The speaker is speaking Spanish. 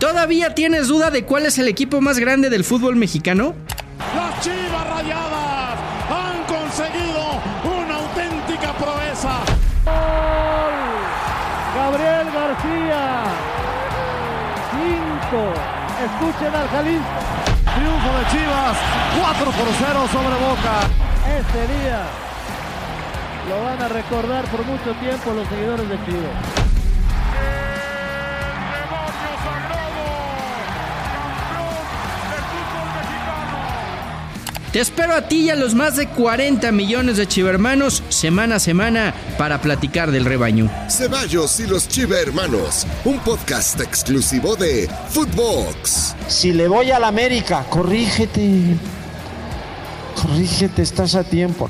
¿Todavía tienes duda de cuál es el equipo más grande del fútbol mexicano? Las Chivas Rayadas han conseguido una auténtica proeza. Gabriel García. Cinco. Escuchen al Jalisco. Triunfo de Chivas. 4 por 0 sobre Boca. Este día lo van a recordar por mucho tiempo los seguidores de Chivas. Te espero a ti y a los más de 40 millones de chivermanos semana a semana para platicar del rebaño. Ceballos y los Chivermanos, un podcast exclusivo de Footbox. Si le voy a la América, corrígete. Corrígete, estás a tiempo.